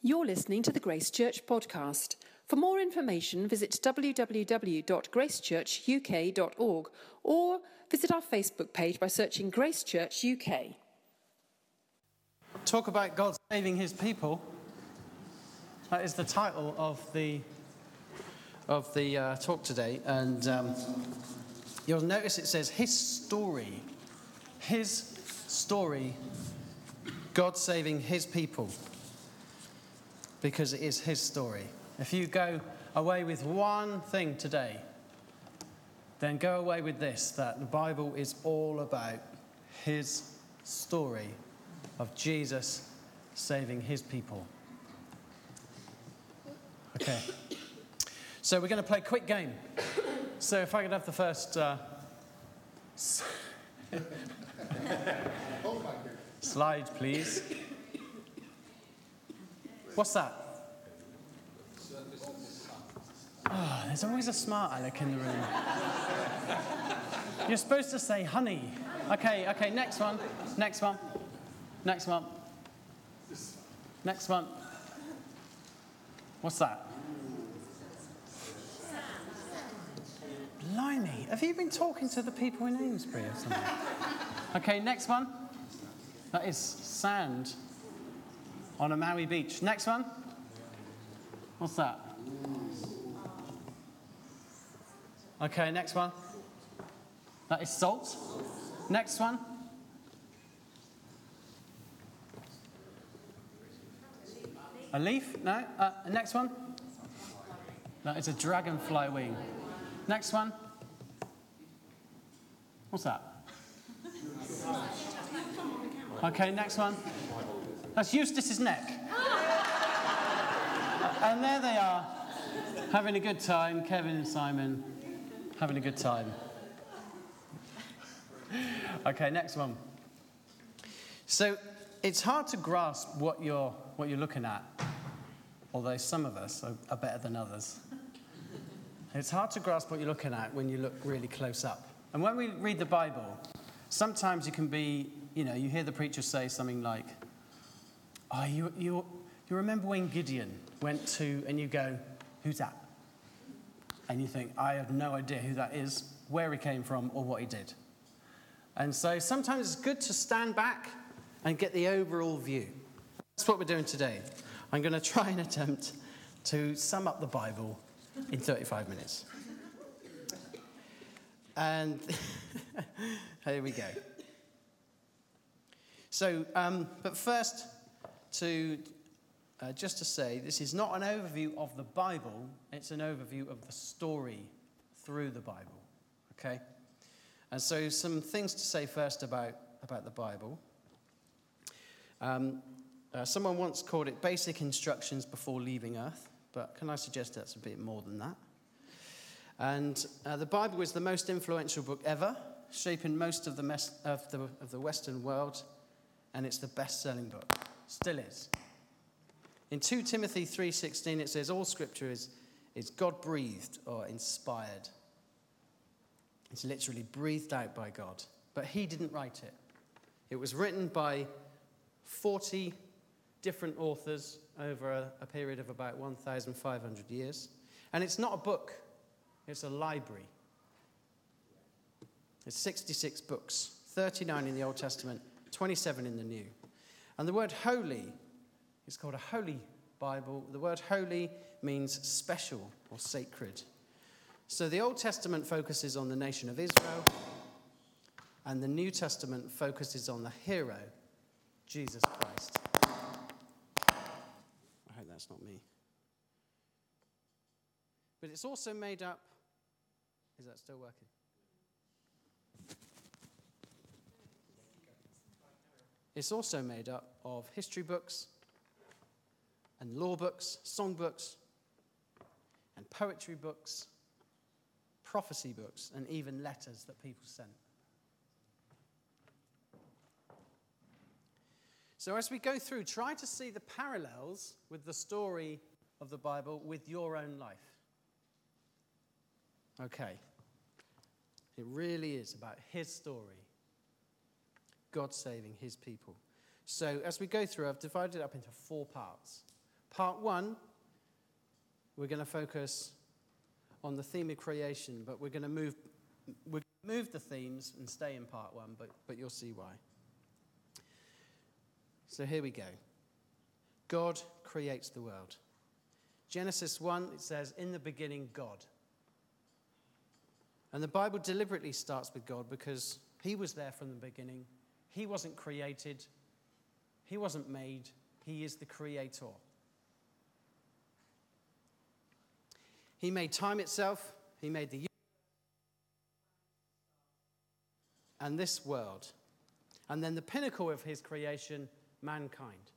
You're listening to the Grace Church podcast. For more information, visit www.gracechurchuk.org or visit our Facebook page by searching Grace Church UK. Talk about God saving his people. That is the title of the, of the uh, talk today. And um, you'll notice it says his story. His story, God saving his people because it is his story. If you go away with one thing today, then go away with this that the Bible is all about his story of Jesus saving his people. Okay. So we're going to play a quick game. So if I could have the first uh, slide, please. What's that? Oh, there's always a smart aleck in the room. You're supposed to say honey. Okay, okay, next one. Next one. Next one. Next one. What's that? Blimey, have you been talking to the people in Amesbury or something? Okay, next one. That is sand on a Maui beach. Next one. What's that? Okay, next one. That is salt. Next one. A leaf? No. Uh, next one. That is a dragonfly wing. Next one. What's that? Okay, next one. That's Eustace's neck. and there they are, having a good time, Kevin and Simon, having a good time. Okay, next one. So it's hard to grasp what you're, what you're looking at, although some of us are, are better than others. It's hard to grasp what you're looking at when you look really close up. And when we read the Bible, sometimes you can be, you know, you hear the preacher say something like, Oh, you, you, you remember when Gideon went to, and you go, Who's that? And you think, I have no idea who that is, where he came from, or what he did. And so sometimes it's good to stand back and get the overall view. That's what we're doing today. I'm going to try and attempt to sum up the Bible in 35 minutes. And here we go. So, um, but first, to uh, just to say, this is not an overview of the Bible, it's an overview of the story through the Bible. Okay? And so, some things to say first about, about the Bible. Um, uh, someone once called it basic instructions before leaving Earth, but can I suggest that's a bit more than that? And uh, the Bible is the most influential book ever, shaping most of the, mes- of the, of the Western world, and it's the best selling book. Still is. In 2 Timothy 3:16 it says all scripture is, is God breathed or inspired. It's literally breathed out by God, but he didn't write it. It was written by 40 different authors over a, a period of about 1,500 years. And it's not a book, it's a library. It's 66 books, 39 in the Old Testament, 27 in the New. And the word holy is called a holy Bible. The word holy means special or sacred. So the Old Testament focuses on the nation of Israel, and the New Testament focuses on the hero, Jesus Christ. I hope that's not me. But it's also made up. Is that still working? It's also made up of history books and law books, song books, and poetry books, prophecy books, and even letters that people sent. So, as we go through, try to see the parallels with the story of the Bible with your own life. Okay. It really is about his story God saving his people. So, as we go through, I've divided it up into four parts. Part one, we're going to focus on the theme of creation, but we're going to move, we're gonna move the themes and stay in part one, but, but you'll see why. So here we go. God creates the world. Genesis 1, it says, In the beginning, God. And the Bible deliberately starts with God because He was there from the beginning. He wasn't created, He wasn't made, He is the creator. He made time itself, He made the and this world. And then the pinnacle of His creation, mankind.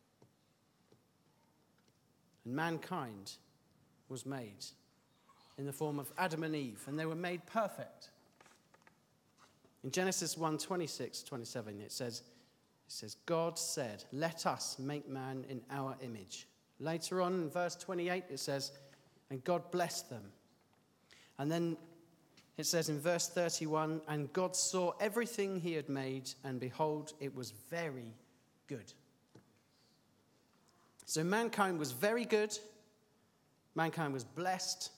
And mankind was made in the form of Adam and Eve, and they were made perfect. In Genesis 1 26, 27, it says, it says, God said, Let us make man in our image. Later on in verse 28, it says, And God blessed them. And then it says in verse 31, And God saw everything he had made, and behold, it was very good. So mankind was very good, mankind was blessed,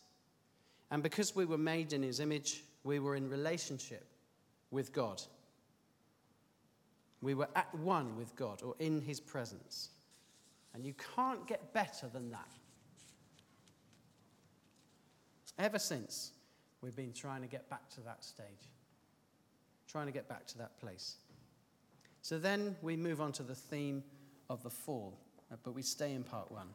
and because we were made in his image, we were in relationship with God. We were at one with God or in his presence. And you can't get better than that. Ever since, we've been trying to get back to that stage, trying to get back to that place. So then we move on to the theme of the fall, uh, but we stay in part one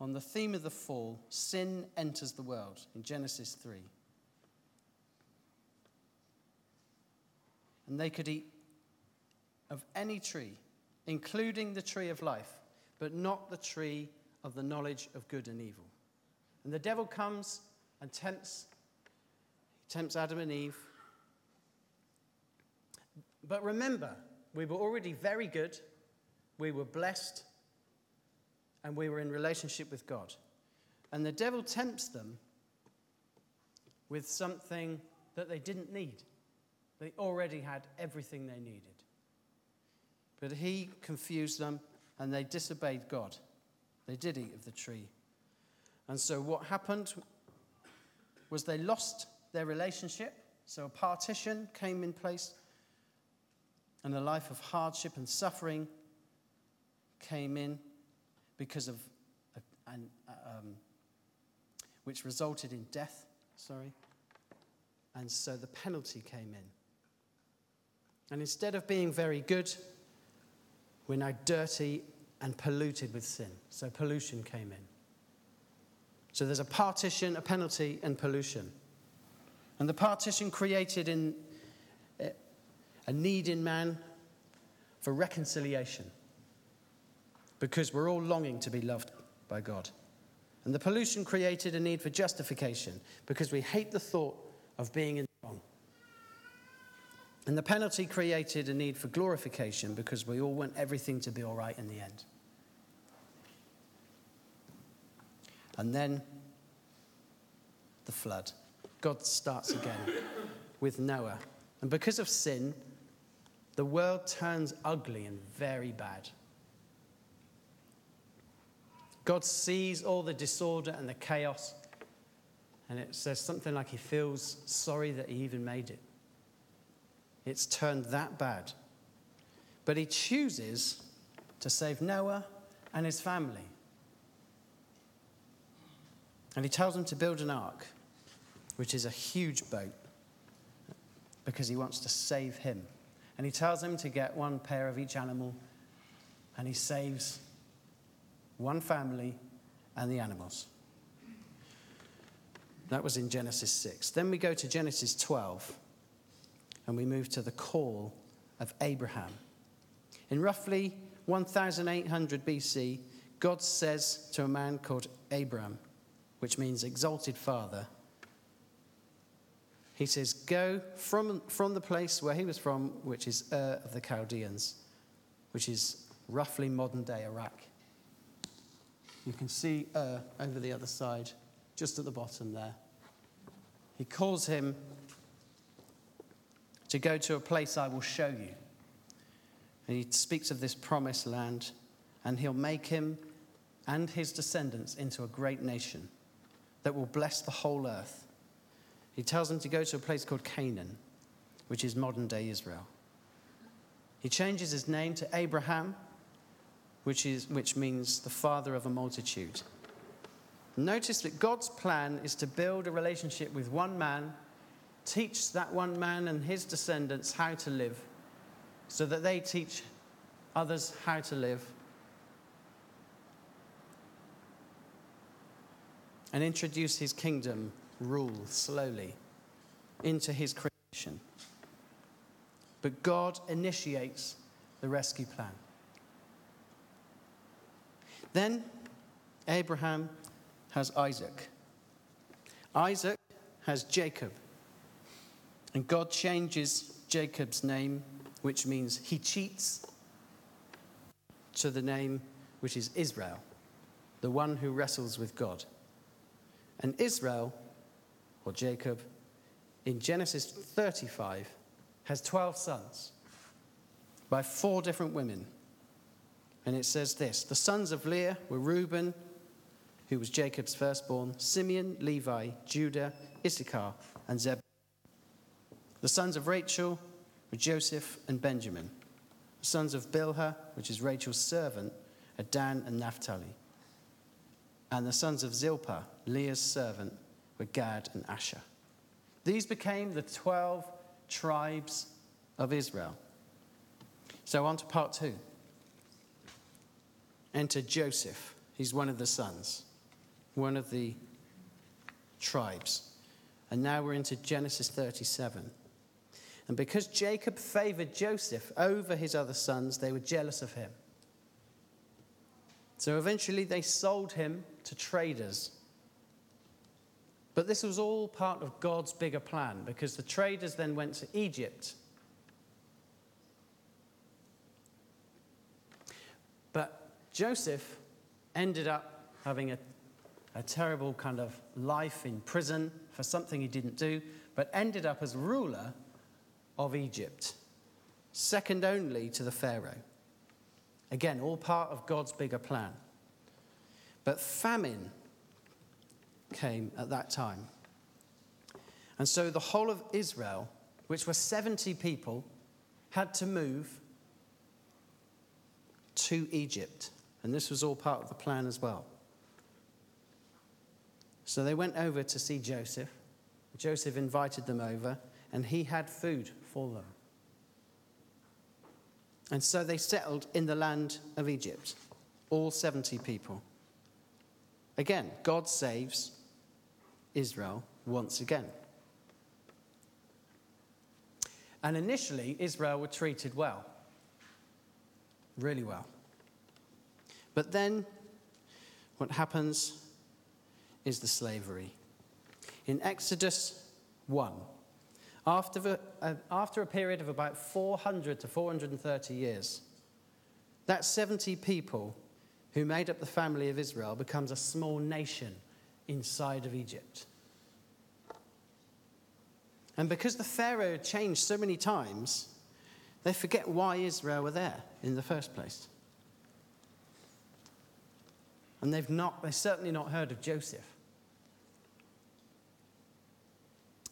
on the theme of the fall, sin enters the world in Genesis 3. And they could eat of any tree, including the tree of life, but not the tree of the knowledge of good and evil. And the devil comes and tempts, tempts Adam and Eve. But remember, we were already very good, we were blessed, and we were in relationship with God. And the devil tempts them with something that they didn't need. They already had everything they needed. But he confused them and they disobeyed God. They did eat of the tree. And so what happened was they lost their relationship. So a partition came in place and a life of hardship and suffering came in because of, an, um, which resulted in death, sorry. And so the penalty came in. And instead of being very good, we're now dirty and polluted with sin. So pollution came in. So there's a partition, a penalty, and pollution. And the partition created in eh, a need in man for reconciliation because we're all longing to be loved by God. And the pollution created a need for justification because we hate the thought of being in. And the penalty created a need for glorification because we all want everything to be all right in the end. And then the flood. God starts again with Noah. And because of sin, the world turns ugly and very bad. God sees all the disorder and the chaos, and it says something like he feels sorry that he even made it. It's turned that bad. But he chooses to save Noah and his family. And he tells them to build an ark, which is a huge boat, because he wants to save him. And he tells them to get one pair of each animal, and he saves one family, and the animals. That was in Genesis 6. Then we go to Genesis 12, and we move to the call of Abraham. In roughly 1800 BC, God says to a man called Abram, which means exalted father, he says, Go from, from the place where he was from, which is Ur of the Chaldeans, which is roughly modern day Iraq. You can see Ur over the other side, just at the bottom there. He calls him to go to a place I will show you. And he speaks of this promised land, and he'll make him and his descendants into a great nation that will bless the whole earth. He tells them to go to a place called Canaan, which is modern day Israel. He changes his name to Abraham, which, is, which means the father of a multitude. Notice that God's plan is to build a relationship with one man, teach that one man and his descendants how to live, so that they teach others how to live, and introduce his kingdom rule slowly into his creation. But God initiates the rescue plan. Then Abraham has Isaac. Isaac has Jacob. And God changes Jacob's name, which means he cheats, to the name which is Israel, the one who wrestles with God. And Israel, or Jacob, in Genesis 35, has 12 sons by four different women. And it says this The sons of Leah were Reuben, who was Jacob's firstborn, Simeon, Levi, Judah, Issachar, and Zebulun. The sons of Rachel were Joseph and Benjamin. The sons of Bilhah, which is Rachel's servant, are Dan and Naphtali. And the sons of Zilpah, Leah's servant, were Gad and Asher. These became the 12 tribes of Israel. So on to part two. Enter Joseph. He's one of the sons, one of the tribes. And now we're into Genesis 37. And because Jacob favored Joseph over his other sons, they were jealous of him. So eventually they sold him to traders. But this was all part of God's bigger plan because the traders then went to Egypt. But Joseph ended up having a, a terrible kind of life in prison for something he didn't do, but ended up as ruler of Egypt, second only to the Pharaoh. Again, all part of God's bigger plan. But famine came at that time. And so the whole of Israel, which were 70 people, had to move to Egypt. And this was all part of the plan as well. So they went over to see Joseph. Joseph invited them over, and he had food for them. And so they settled in the land of Egypt, all 70 people. Again, God saves Israel once again. And initially, Israel were treated well, really well. But then, what happens is the slavery. In Exodus 1, after, the, uh, after a period of about 400 to 430 years, that 70 people who made up the family of Israel, becomes a small nation inside of Egypt. And because the Pharaoh changed so many times, they forget why Israel were there in the first place. And they've not, they've certainly not heard of Joseph.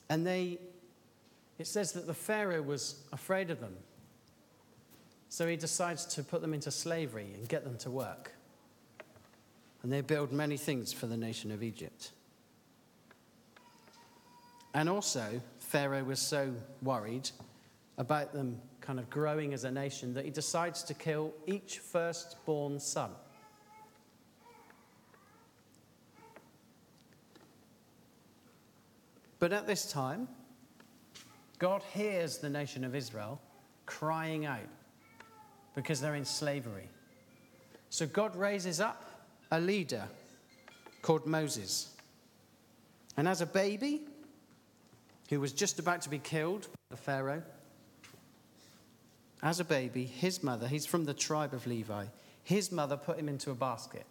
And they, it says that the Pharaoh was afraid of them. So he decides to put them into slavery and get them to work and they build many things for the nation of Egypt. And also, Pharaoh was so worried about them kind of growing as a nation that he decides to kill each firstborn son. But at this time, God hears the nation of Israel crying out because they're in slavery. So God raises up a leader called Moses. And as a baby, who was just about to be killed by the Pharaoh, as a baby, his mother, he's from the tribe of Levi, his mother put him into a basket.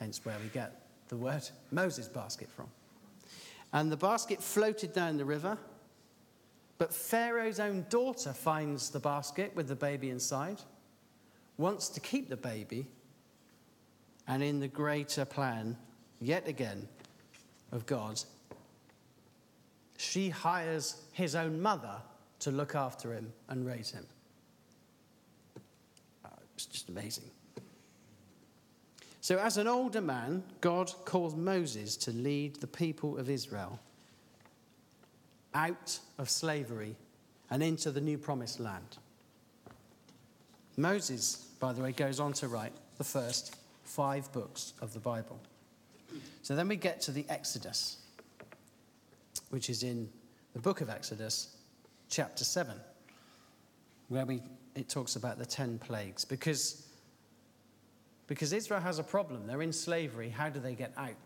Hence where we get the word Moses basket from. And the basket floated down the river, but Pharaoh's own daughter finds the basket with the baby inside, wants to keep the baby, and in the greater plan, yet again, of God, she hires his own mother to look after him and raise him. Uh, it's just amazing. So, as an older man, God calls Moses to lead the people of Israel out of slavery and into the new promised land. Moses, by the way, goes on to write the first five books of the Bible. So then we get to the Exodus, which is in the book of Exodus, chapter 7, where we, it talks about the 10 plagues. Because, because Israel has a problem. They're in slavery. How do they get out?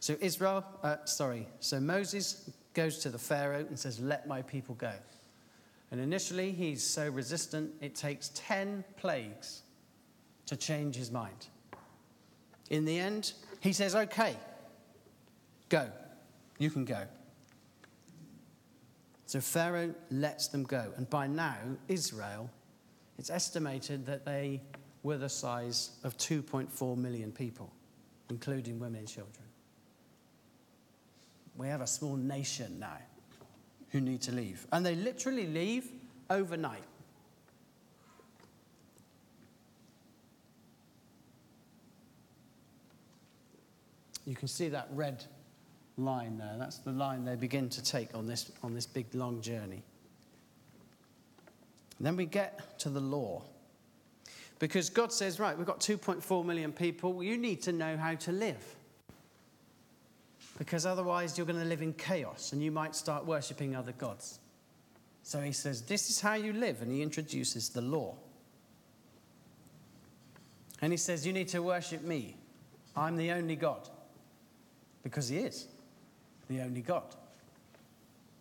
So Israel, uh, sorry, so Moses goes to the Pharaoh and says, Let my people go. And initially, he's so resistant, it takes 10 plagues to change his mind. In the end, he says, Okay, go. You can go. So Pharaoh lets them go. And by now, Israel, it's estimated that they were the size of 2.4 million people, including women and children. We have a small nation now who need to leave. And they literally leave overnight. You can see that red line there. That's the line they begin to take on this, on this big long journey. And then we get to the law. Because God says, right, we've got 2.4 million people. You need to know how to live. Because otherwise, you're going to live in chaos and you might start worshipping other gods. So he says, This is how you live. And he introduces the law. And he says, You need to worship me. I'm the only God. Because he is the only God.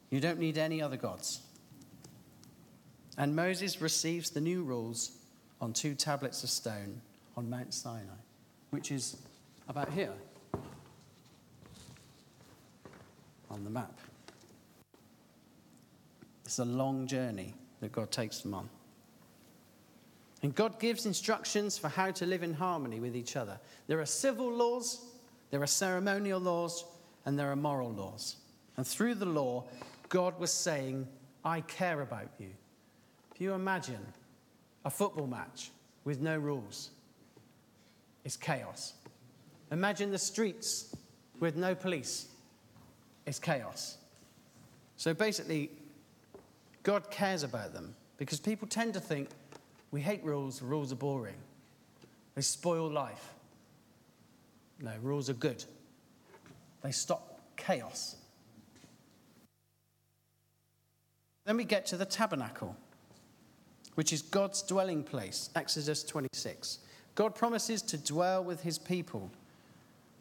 You don't need any other gods. And Moses receives the new rules on two tablets of stone on Mount Sinai, which is about here on the map. It's a long journey that God takes them on. And God gives instructions for how to live in harmony with each other. There are civil laws, there are ceremonial laws, and there are moral laws. And through the law, God was saying, I care about you. If you imagine a football match with no rules, it's chaos. Imagine the streets with no police, it's chaos. So basically, God cares about them because people tend to think we hate rules, rules are boring, they spoil life. No, rules are good. They stop chaos. Then we get to the tabernacle, which is God's dwelling place, Exodus 26. God promises to dwell with his people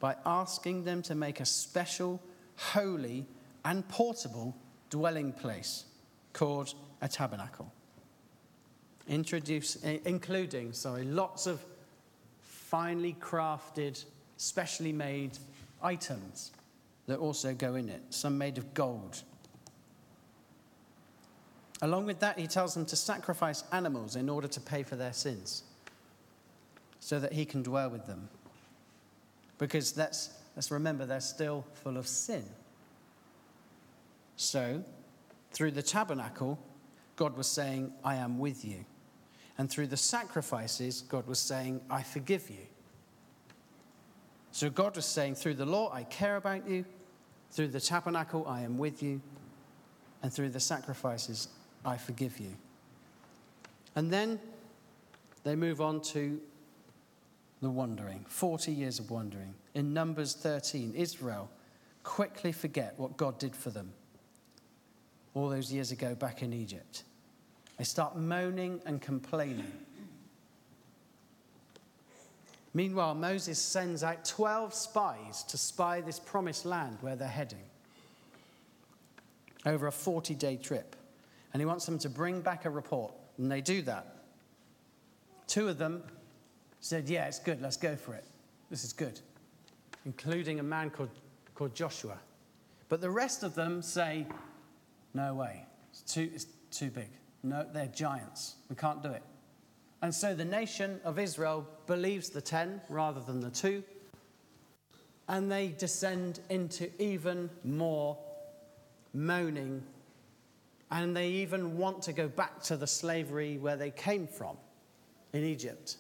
by asking them to make a special, holy, and portable dwelling place called a tabernacle. Introduce, including, sorry, lots of finely crafted, specially made items that also go in it, some made of gold. Along with that, he tells them to sacrifice animals in order to pay for their sins so that he can dwell with them. Because let's, let's remember, they're still full of sin. So, through the tabernacle, God was saying, I am with you. And through the sacrifices, God was saying, I forgive you. So God was saying, through the law, I care about you. Through the tabernacle, I am with you. And through the sacrifices, I forgive you. And then they move on to the wandering 40 years of wandering. In Numbers 13, Israel quickly forget what God did for them all those years ago back in Egypt. They start moaning and complaining. Meanwhile, Moses sends out 12 spies to spy this promised land where they're heading over a 40 day trip. And he wants them to bring back a report. And they do that. Two of them said, Yeah, it's good, let's go for it. This is good, including a man called, called Joshua. But the rest of them say, No way, it's too, it's too big. No, they're giants. We can't do it. And so the nation of Israel believes the ten rather than the two. And they descend into even more moaning. And they even want to go back to the slavery where they came from in Egypt.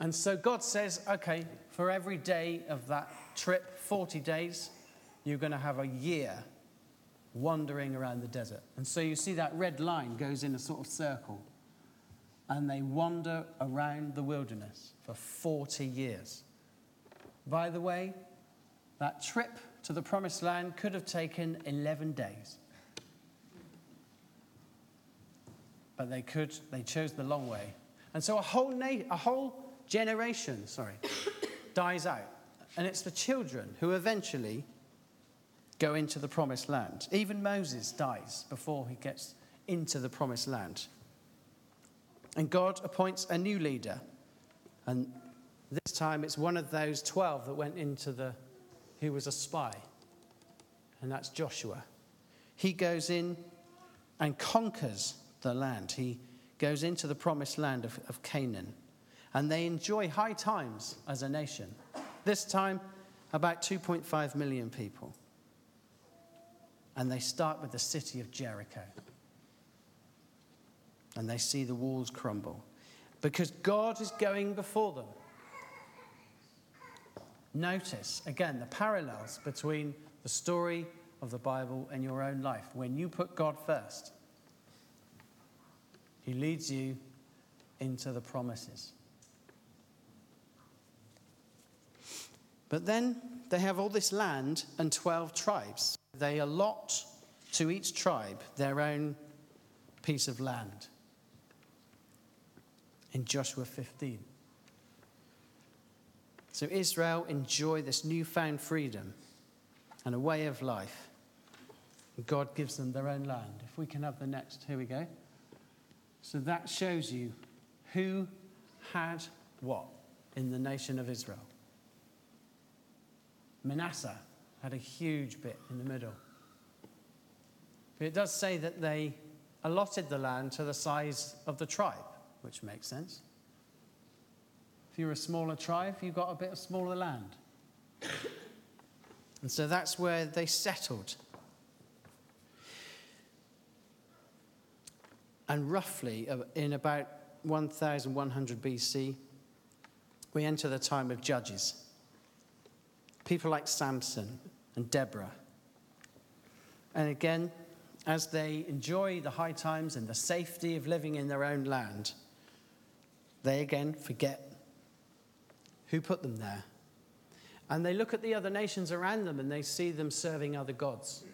And so God says, okay, for every day of that trip, 40 days, you're going to have a year wandering around the desert. And so you see that red line goes in a sort of circle. And they wander around the wilderness for 40 years. By the way, that trip to the promised land could have taken 11 days. But they could, they chose the long way. And so a whole, na- a whole generation, sorry, dies out. And it's the children who eventually go into the promised land. Even Moses dies before he gets into the promised land. And God appoints a new leader. And this time it's one of those 12 that went into the, who was a spy. And that's Joshua. He goes in and conquers the land. He goes into the promised land of, of Canaan. And they enjoy high times as a nation. This time, about 2.5 million people. And they start with the city of Jericho. And they see the walls crumble because God is going before them. Notice, again, the parallels between the story of the Bible and your own life. When you put God first, He leads you into the promises. But then they have all this land and 12 tribes. They allot to each tribe their own piece of land. In Joshua 15. So Israel enjoy this newfound freedom and a way of life. God gives them their own land. If we can have the next, here we go. So that shows you who had what in the nation of Israel. Manasseh had a huge bit in the middle. But it does say that they allotted the land to the size of the tribe, which makes sense. If you're a smaller tribe, you've got a bit of smaller land. And so that's where they settled. And roughly uh, in about 1100 BC, we enter the time of Judges. People like Samson and Deborah. And again, as they enjoy the high times and the safety of living in their own land, they again forget who put them there. And they look at the other nations around them and they see them serving other gods.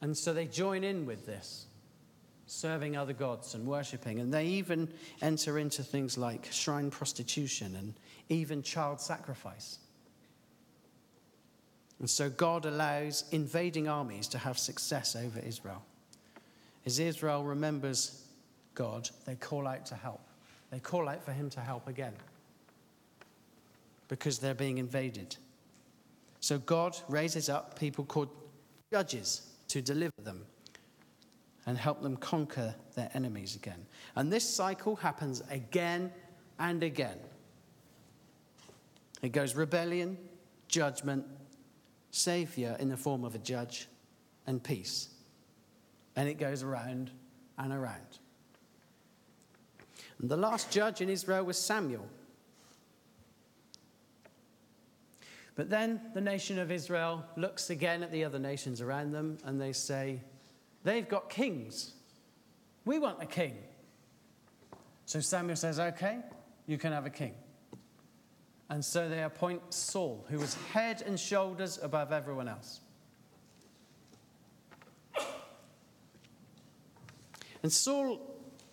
And so they join in with this, serving other gods and worshipping. And they even enter into things like shrine prostitution and even child sacrifice. And so God allows invading armies to have success over Israel. As Israel remembers God, they call out to help. They call out for him to help again because they're being invaded. So God raises up people called judges to deliver them and help them conquer their enemies again. And this cycle happens again and again. It goes rebellion, judgment, Savior in the form of a judge, and peace. And it goes around and around. And the last judge in Israel was Samuel. But then the nation of Israel looks again at the other nations around them and they say, They've got kings. We want a king. So Samuel says, Okay, you can have a king. And so they appoint Saul, who was head and shoulders above everyone else. And Saul,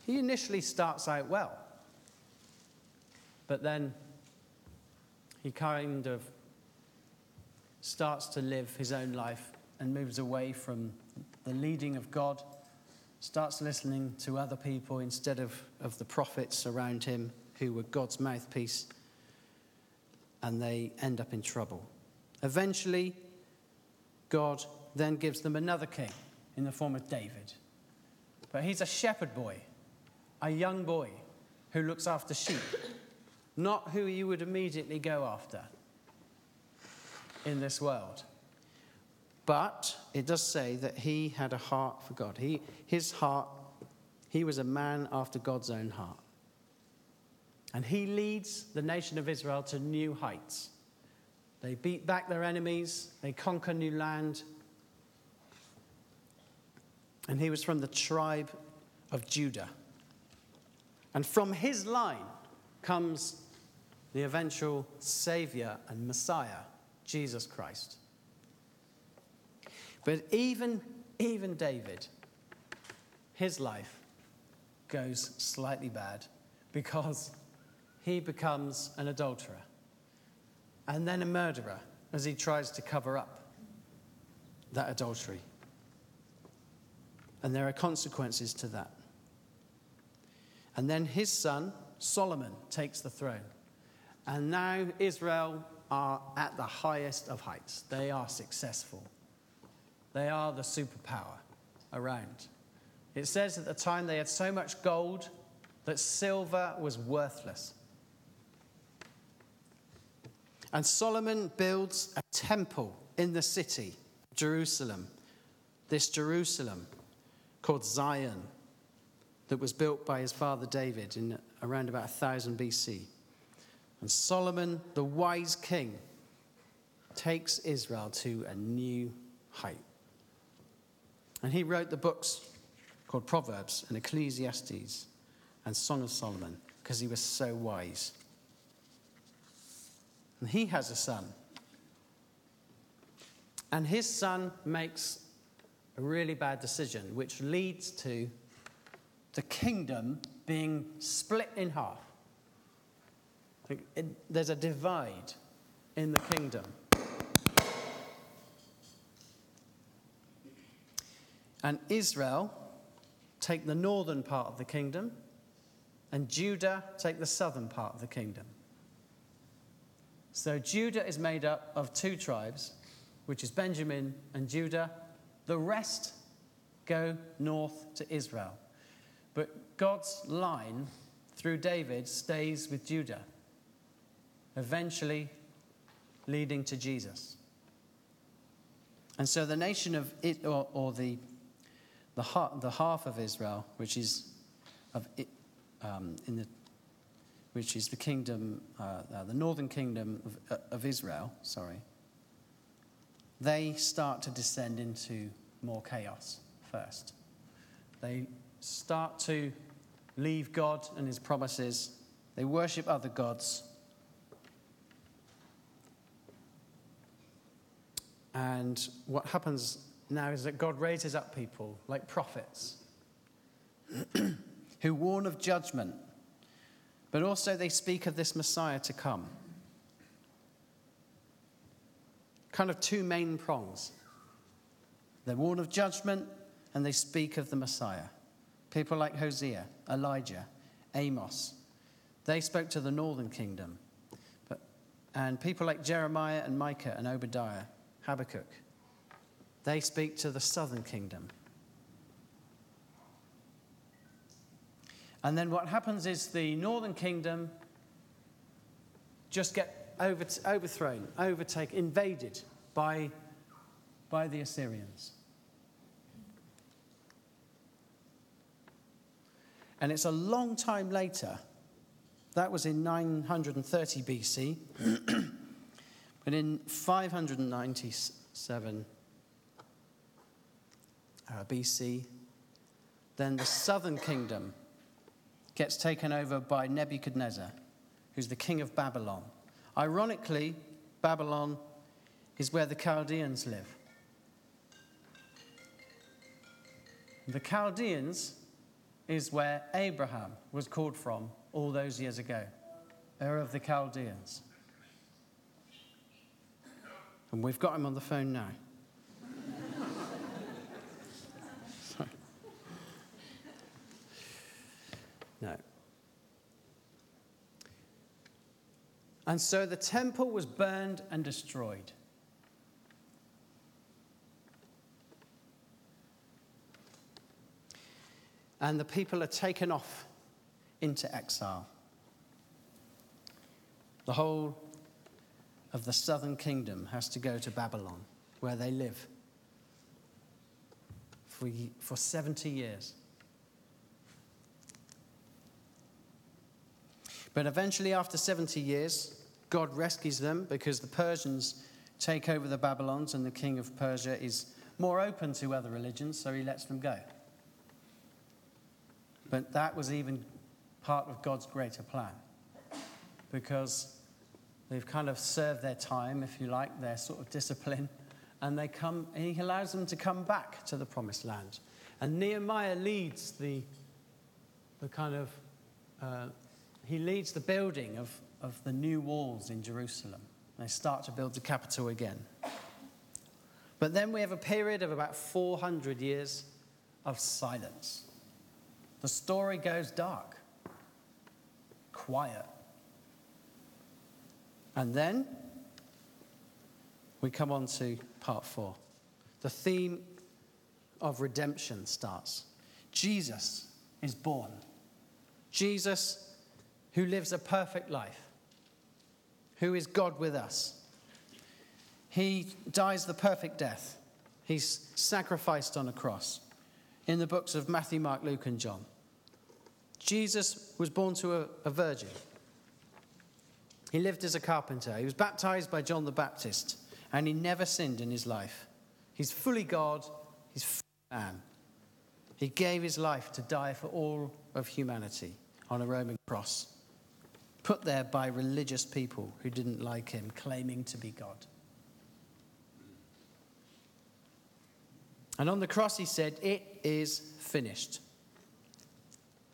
he initially starts out well. But then he kind of starts to live his own life and moves away from the leading of God, starts listening to other people instead of, of the prophets around him who were God's mouthpiece and they end up in trouble. Eventually, God then gives them another king in the form of David. But he's a shepherd boy. a young boy who looks after sheep, not who you would immediately go after in this world. But it does say that he had a heart for God. He, his heart, he was a man after God's own heart. And he leads the nation of Israel to new heights. They beat back their enemies, they conquer new land. And he was from the tribe of Judah. And from his line comes the eventual Savior and Messiah, Jesus Christ. But even, even David, his life goes slightly bad because he becomes an adulterer and then a murderer as he tries to cover up that adultery. And there are consequences to that. And then his son, Solomon, takes the throne. And now Israel are at the highest of heights. They are successful. They are the superpower around. It says at the time they had so much gold that silver was worthless. And Solomon builds a temple in the city, Jerusalem. This Jerusalem called Zion, that was built by his father David in around about 1000 BC. And Solomon, the wise king, takes Israel to a new height. And he wrote the books called Proverbs and Ecclesiastes and Song of Solomon because he was so wise. And he has a son. And his son makes a really bad decision, which leads to the kingdom being split in half. There's a divide in the kingdom. And Israel take the northern part of the kingdom, and Judah take the southern part of the kingdom. So Judah is made up of two tribes, which is Benjamin and Judah. The rest go north to Israel. But God's line through David stays with Judah, eventually leading to Jesus. And so the nation of it, or, or the the, half, the half of Israel, which is of it, um, in the which is the kingdom, uh, uh, the northern kingdom of, uh, of Israel, sorry, they start to descend into more chaos first. They start to leave God and his promises, they worship other gods. And what happens now is that God raises up people like prophets who warn of judgment, but also they speak of this Messiah to come. Kind of two main prongs. They warn of judgment and they speak of the Messiah. People like Hosea, Elijah, Amos, they spoke to the northern kingdom. But, and people like Jeremiah and Micah and Obadiah, Habakkuk, they speak to the southern kingdom. And then what happens is the northern kingdom just get over, overthrown, overtaken, invaded by, by the Assyrians. And it's a long time later, that was in 930 BC, but in 597 uh, BC. Then the southern kingdom gets taken over by Nebuchadnezzar, who's the king of Babylon. Ironically, Babylon is where the Chaldeans live. The Chaldeans is where Abraham was called from all those years ago. Ur of the Chaldeans. And we've got him on the phone now. No. And so the temple was burned and destroyed. And the people are taken off into exile. The whole of the southern kingdom has to go to Babylon, where they live for, for 70 years. But eventually, after 70 years, God rescues them because the Persians take over the Babylons, and the king of Persia is more open to other religions, so he lets them go. But that was even part of God's greater plan because they've kind of served their time, if you like, their sort of discipline, and they come, and he allows them to come back to the promised land. And Nehemiah leads the, the kind of uh, he leads the building of, of the new walls in Jerusalem. They start to build the capital again. But then we have a period of about 400 years of silence. The story goes dark, quiet. And then we come on to part four. The theme of redemption starts. Jesus is born. Jesus who lives a perfect life, who is God with us. He dies the perfect death. He's sacrificed on a cross in the books of Matthew, Mark, Luke, and John. Jesus was born to a, a virgin. He lived as a carpenter. He was baptized by John the Baptist, and he never sinned in his life. He's fully God, he's fully man. He gave his life to die for all of humanity on a Roman cross put there by religious people who didn't like him, claiming to be God. And on the cross, he said, It is finished.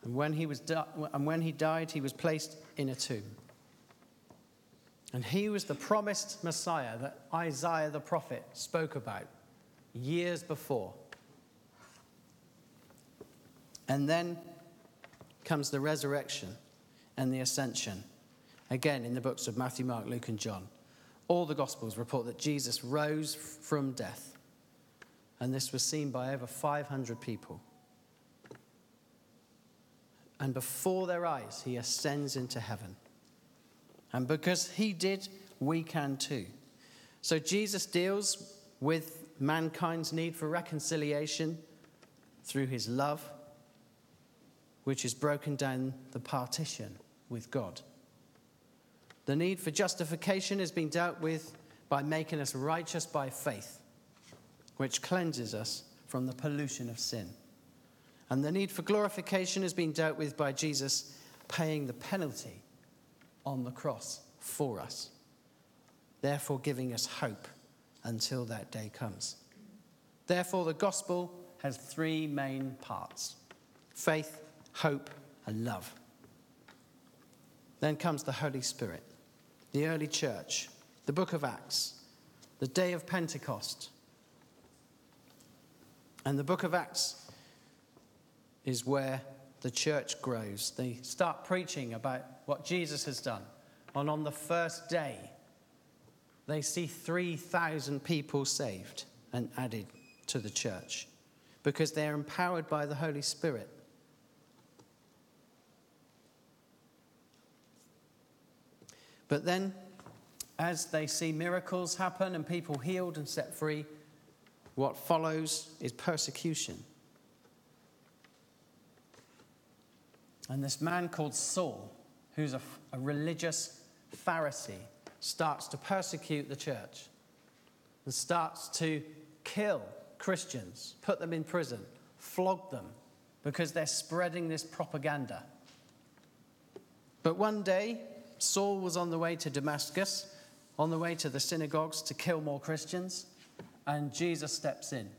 And when he, was di- and when he died, he was placed in a tomb. And he was the promised Messiah that Isaiah the prophet spoke about years before. And then comes the resurrection and the ascension. Again, in the books of Matthew, Mark, Luke, and John, all the Gospels report that Jesus rose from death. And this was seen by over 500 people. And before their eyes, he ascends into heaven. And because he did, we can too. So Jesus deals with mankind's need for reconciliation through his love, which has broken down the partition with God. The need for justification has been dealt with by making us righteous by faith, which cleanses us from the pollution of sin. And the need for glorification has been dealt with by Jesus paying the penalty on the cross for us, therefore giving us hope until that day comes. Therefore, the gospel has three main parts faith, hope, and love. Then comes the Holy Spirit, the early church, the book of Acts, the day of Pentecost. And the book of Acts is where the church grows. They start preaching about what Jesus has done. And on the first day, they see 3,000 people saved and added to the church because they're empowered by the Holy Spirit. But then, as they see miracles happen and people healed and set free, what follows is persecution. And this man called Saul, who's a, a, religious Pharisee, starts to persecute the church and starts to kill Christians, put them in prison, flog them, because they're spreading this propaganda. But one day, Saul was on the way to Damascus, on the way to the synagogues to kill more Christians, and Jesus steps in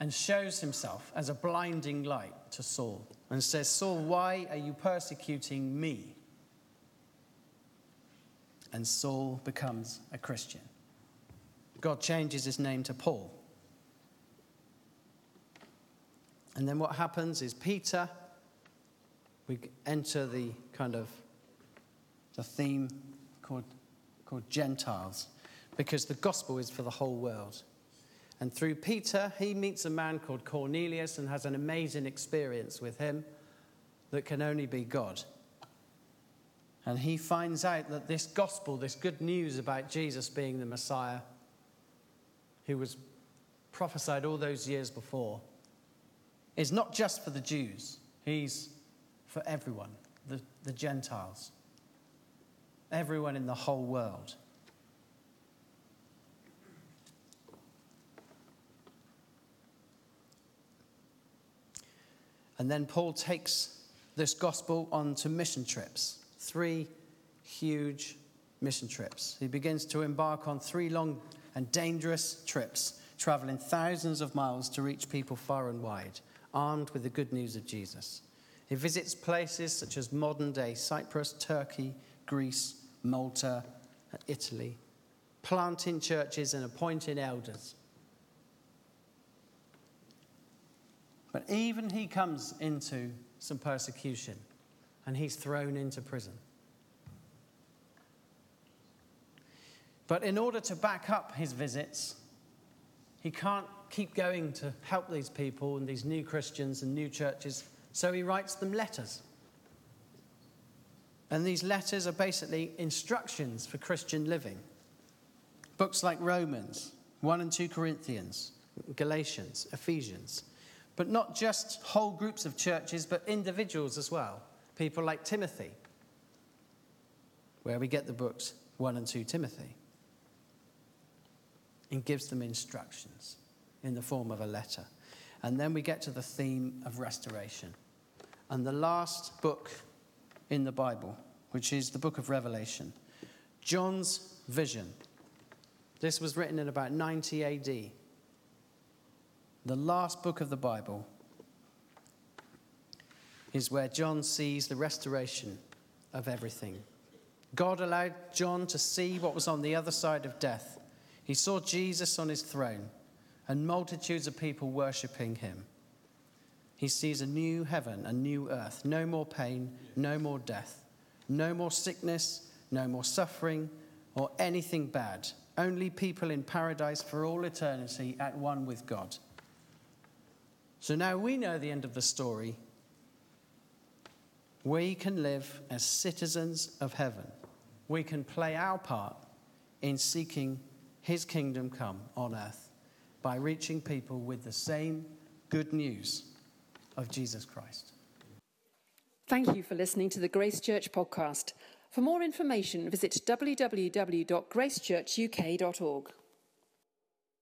and shows himself as a blinding light to Saul and says, Saul, why are you persecuting me? And Saul becomes a Christian. God changes his name to Paul. And then what happens is Peter we enter the kind of the theme called, called Gentiles, because the gospel is for the whole world. And through Peter, he meets a man called Cornelius and has an amazing experience with him. that can only be God. And he finds out that this gospel, this good news about Jesus being the Messiah, who was prophesied all those years before, is not just for the Jews, he's for everyone, the, the Gentiles, everyone in the whole world. And then Paul takes this gospel onto mission trips, three huge mission trips. He begins to embark on three long and dangerous trips, traveling thousands of miles to reach people far and wide, armed with the good news of Jesus. He visits places such as modern day Cyprus, Turkey, Greece, Malta, and Italy, planting churches and appointing elders. But even he comes into some persecution and he's thrown into prison. But in order to back up his visits, he can't keep going to help these people and these new Christians and new churches, so he writes them letters. And these letters are basically instructions for Christian living. Books like Romans, 1 and 2 Corinthians, Galatians, Ephesians. But not just whole groups of churches, but individuals as well. People like Timothy, where we get the books 1 and 2 Timothy. And gives them instructions in the form of a letter. And then we get to the theme of restoration. And the last book in the Bible, which is the book of Revelation, John's vision. This was written in about 90 AD the last book of the Bible, is where John sees the restoration of everything. God allowed John to see what was on the other side of death. He saw Jesus on his throne and multitudes of people worshipping him. He sees a new heaven, a new earth, no more pain, no more death, no more sickness, no more suffering, or anything bad. Only people in paradise for all eternity at one with God. So now we know the end of the story. We can live as citizens of heaven. We can play our part in seeking his kingdom come on earth by reaching people with the same good news of Jesus Christ. Thank you for listening to the Grace Church podcast. For more information, visit www.gracechurchuk.org.